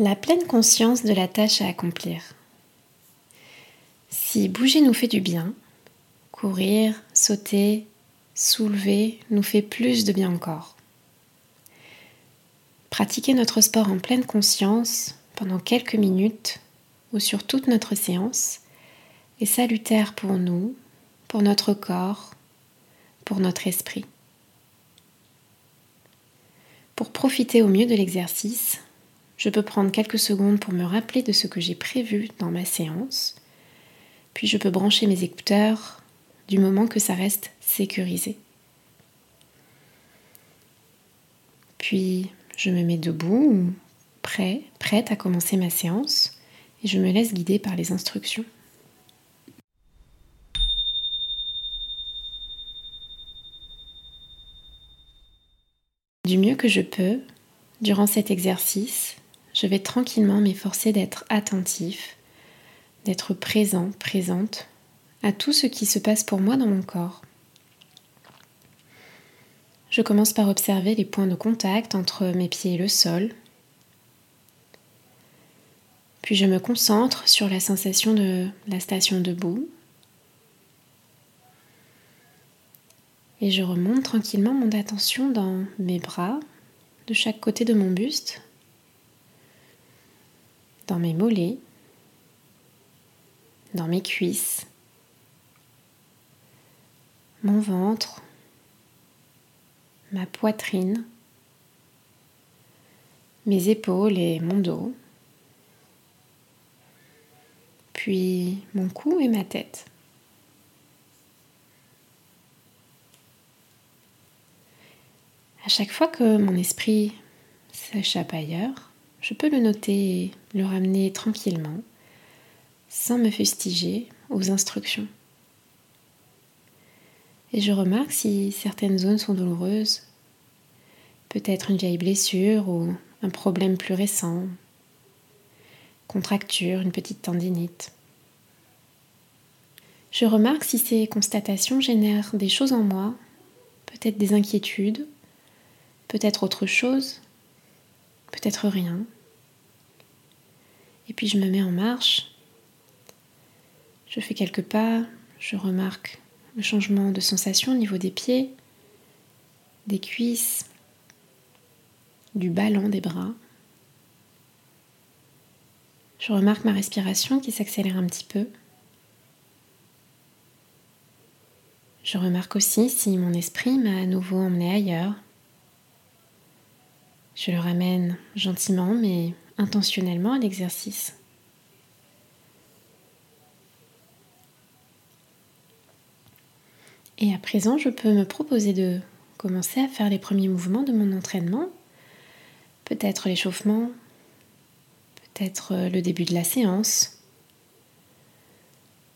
La pleine conscience de la tâche à accomplir. Si bouger nous fait du bien, courir, sauter, soulever nous fait plus de bien encore. Pratiquer notre sport en pleine conscience pendant quelques minutes ou sur toute notre séance est salutaire pour nous, pour notre corps, pour notre esprit. Pour profiter au mieux de l'exercice, je peux prendre quelques secondes pour me rappeler de ce que j'ai prévu dans ma séance. Puis je peux brancher mes écouteurs du moment que ça reste sécurisé. Puis je me mets debout, prêt, prête à commencer ma séance, et je me laisse guider par les instructions. Du mieux que je peux, durant cet exercice, je vais tranquillement m'efforcer d'être attentif, d'être présent, présente à tout ce qui se passe pour moi dans mon corps. Je commence par observer les points de contact entre mes pieds et le sol. Puis je me concentre sur la sensation de la station debout. Et je remonte tranquillement mon attention dans mes bras, de chaque côté de mon buste, dans mes mollets, dans mes cuisses, mon ventre, ma poitrine, mes épaules et mon dos, puis mon cou et ma tête. À chaque fois que mon esprit s'échappe ailleurs, je peux le noter et le ramener tranquillement, sans me fustiger aux instructions. Et je remarque si certaines zones sont douloureuses, peut-être une vieille blessure ou un problème plus récent, contracture, une petite tendinite. Je remarque si ces constatations génèrent des choses en moi, peut-être des inquiétudes, peut-être autre chose, peut-être rien. Et puis je me mets en marche. Je fais quelques pas, je remarque le changement de sensation au niveau des pieds, des cuisses, du ballon des bras. Je remarque ma respiration qui s'accélère un petit peu. Je remarque aussi si mon esprit m'a à nouveau emmené ailleurs, je le ramène gentiment mais intentionnellement à l'exercice. Et à présent, je peux me proposer de commencer à faire les premiers mouvements de mon entraînement. Peut-être l'échauffement, peut-être le début de la séance,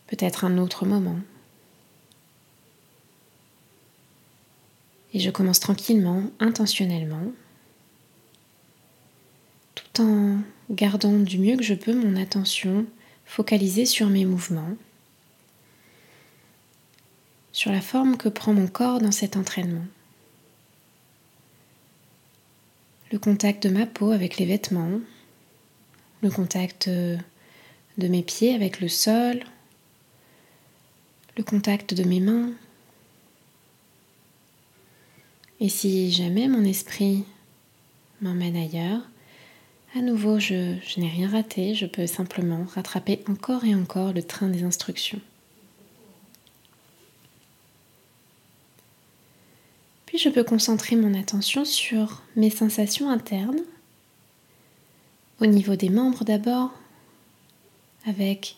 peut-être un autre moment. Et je commence tranquillement, intentionnellement, en gardant du mieux que je peux mon attention focalisée sur mes mouvements, sur la forme que prend mon corps dans cet entraînement. Le contact de ma peau avec les vêtements, le contact de mes pieds avec le sol, le contact de mes mains. Et si jamais mon esprit m'emmène ailleurs, à nouveau, je, n'ai rien raté, je peux simplement rattraper encore et encore le train des instructions. Puis je peux concentrer mon attention sur mes sensations internes, au niveau des membres d'abord, avec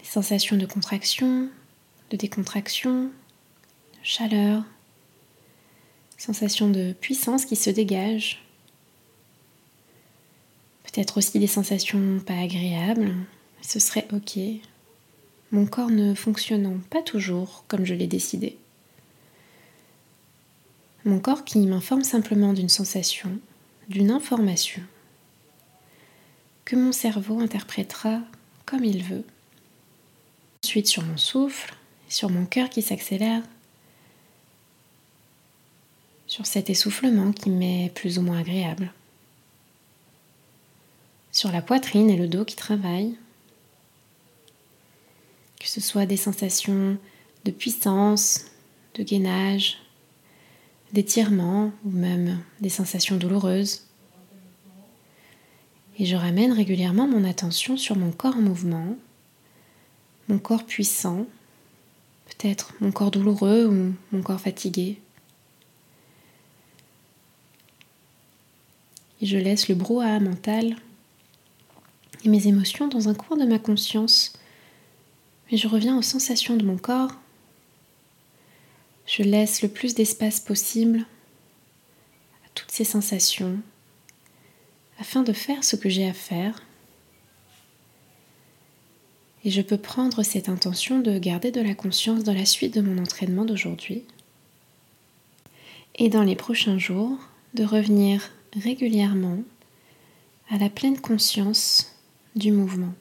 les sensations de contraction, de décontraction, de chaleur, sensations de puissance qui se dégagent peut-être aussi des sensations pas agréables, ce serait ok. Mon corps ne fonctionnant pas toujours comme je l'ai décidé. Mon corps qui m'informe simplement d'une sensation, d'une information, que mon cerveau interprétera comme il veut. Ensuite sur mon souffle, sur mon cœur qui s'accélère, sur cet essoufflement qui m'est plus ou moins agréable sur la poitrine et le dos qui travaillent. Que ce soit des sensations de puissance, de gainage, d'étirement ou même des sensations douloureuses. Et je ramène régulièrement mon attention sur mon corps en mouvement, mon corps puissant, peut-être mon corps douloureux ou mon corps fatigué. Et je laisse le brouhaha mental et mes émotions dans un coin de ma conscience. Et je reviens aux sensations de mon corps. Je laisse le plus d'espace possible à toutes ces sensations afin de faire ce que j'ai à faire. Et je peux prendre cette intention de garder de la conscience dans la suite de mon entraînement d'aujourd'hui. Et dans les prochains jours, de revenir régulièrement à la pleine conscience du mouvement.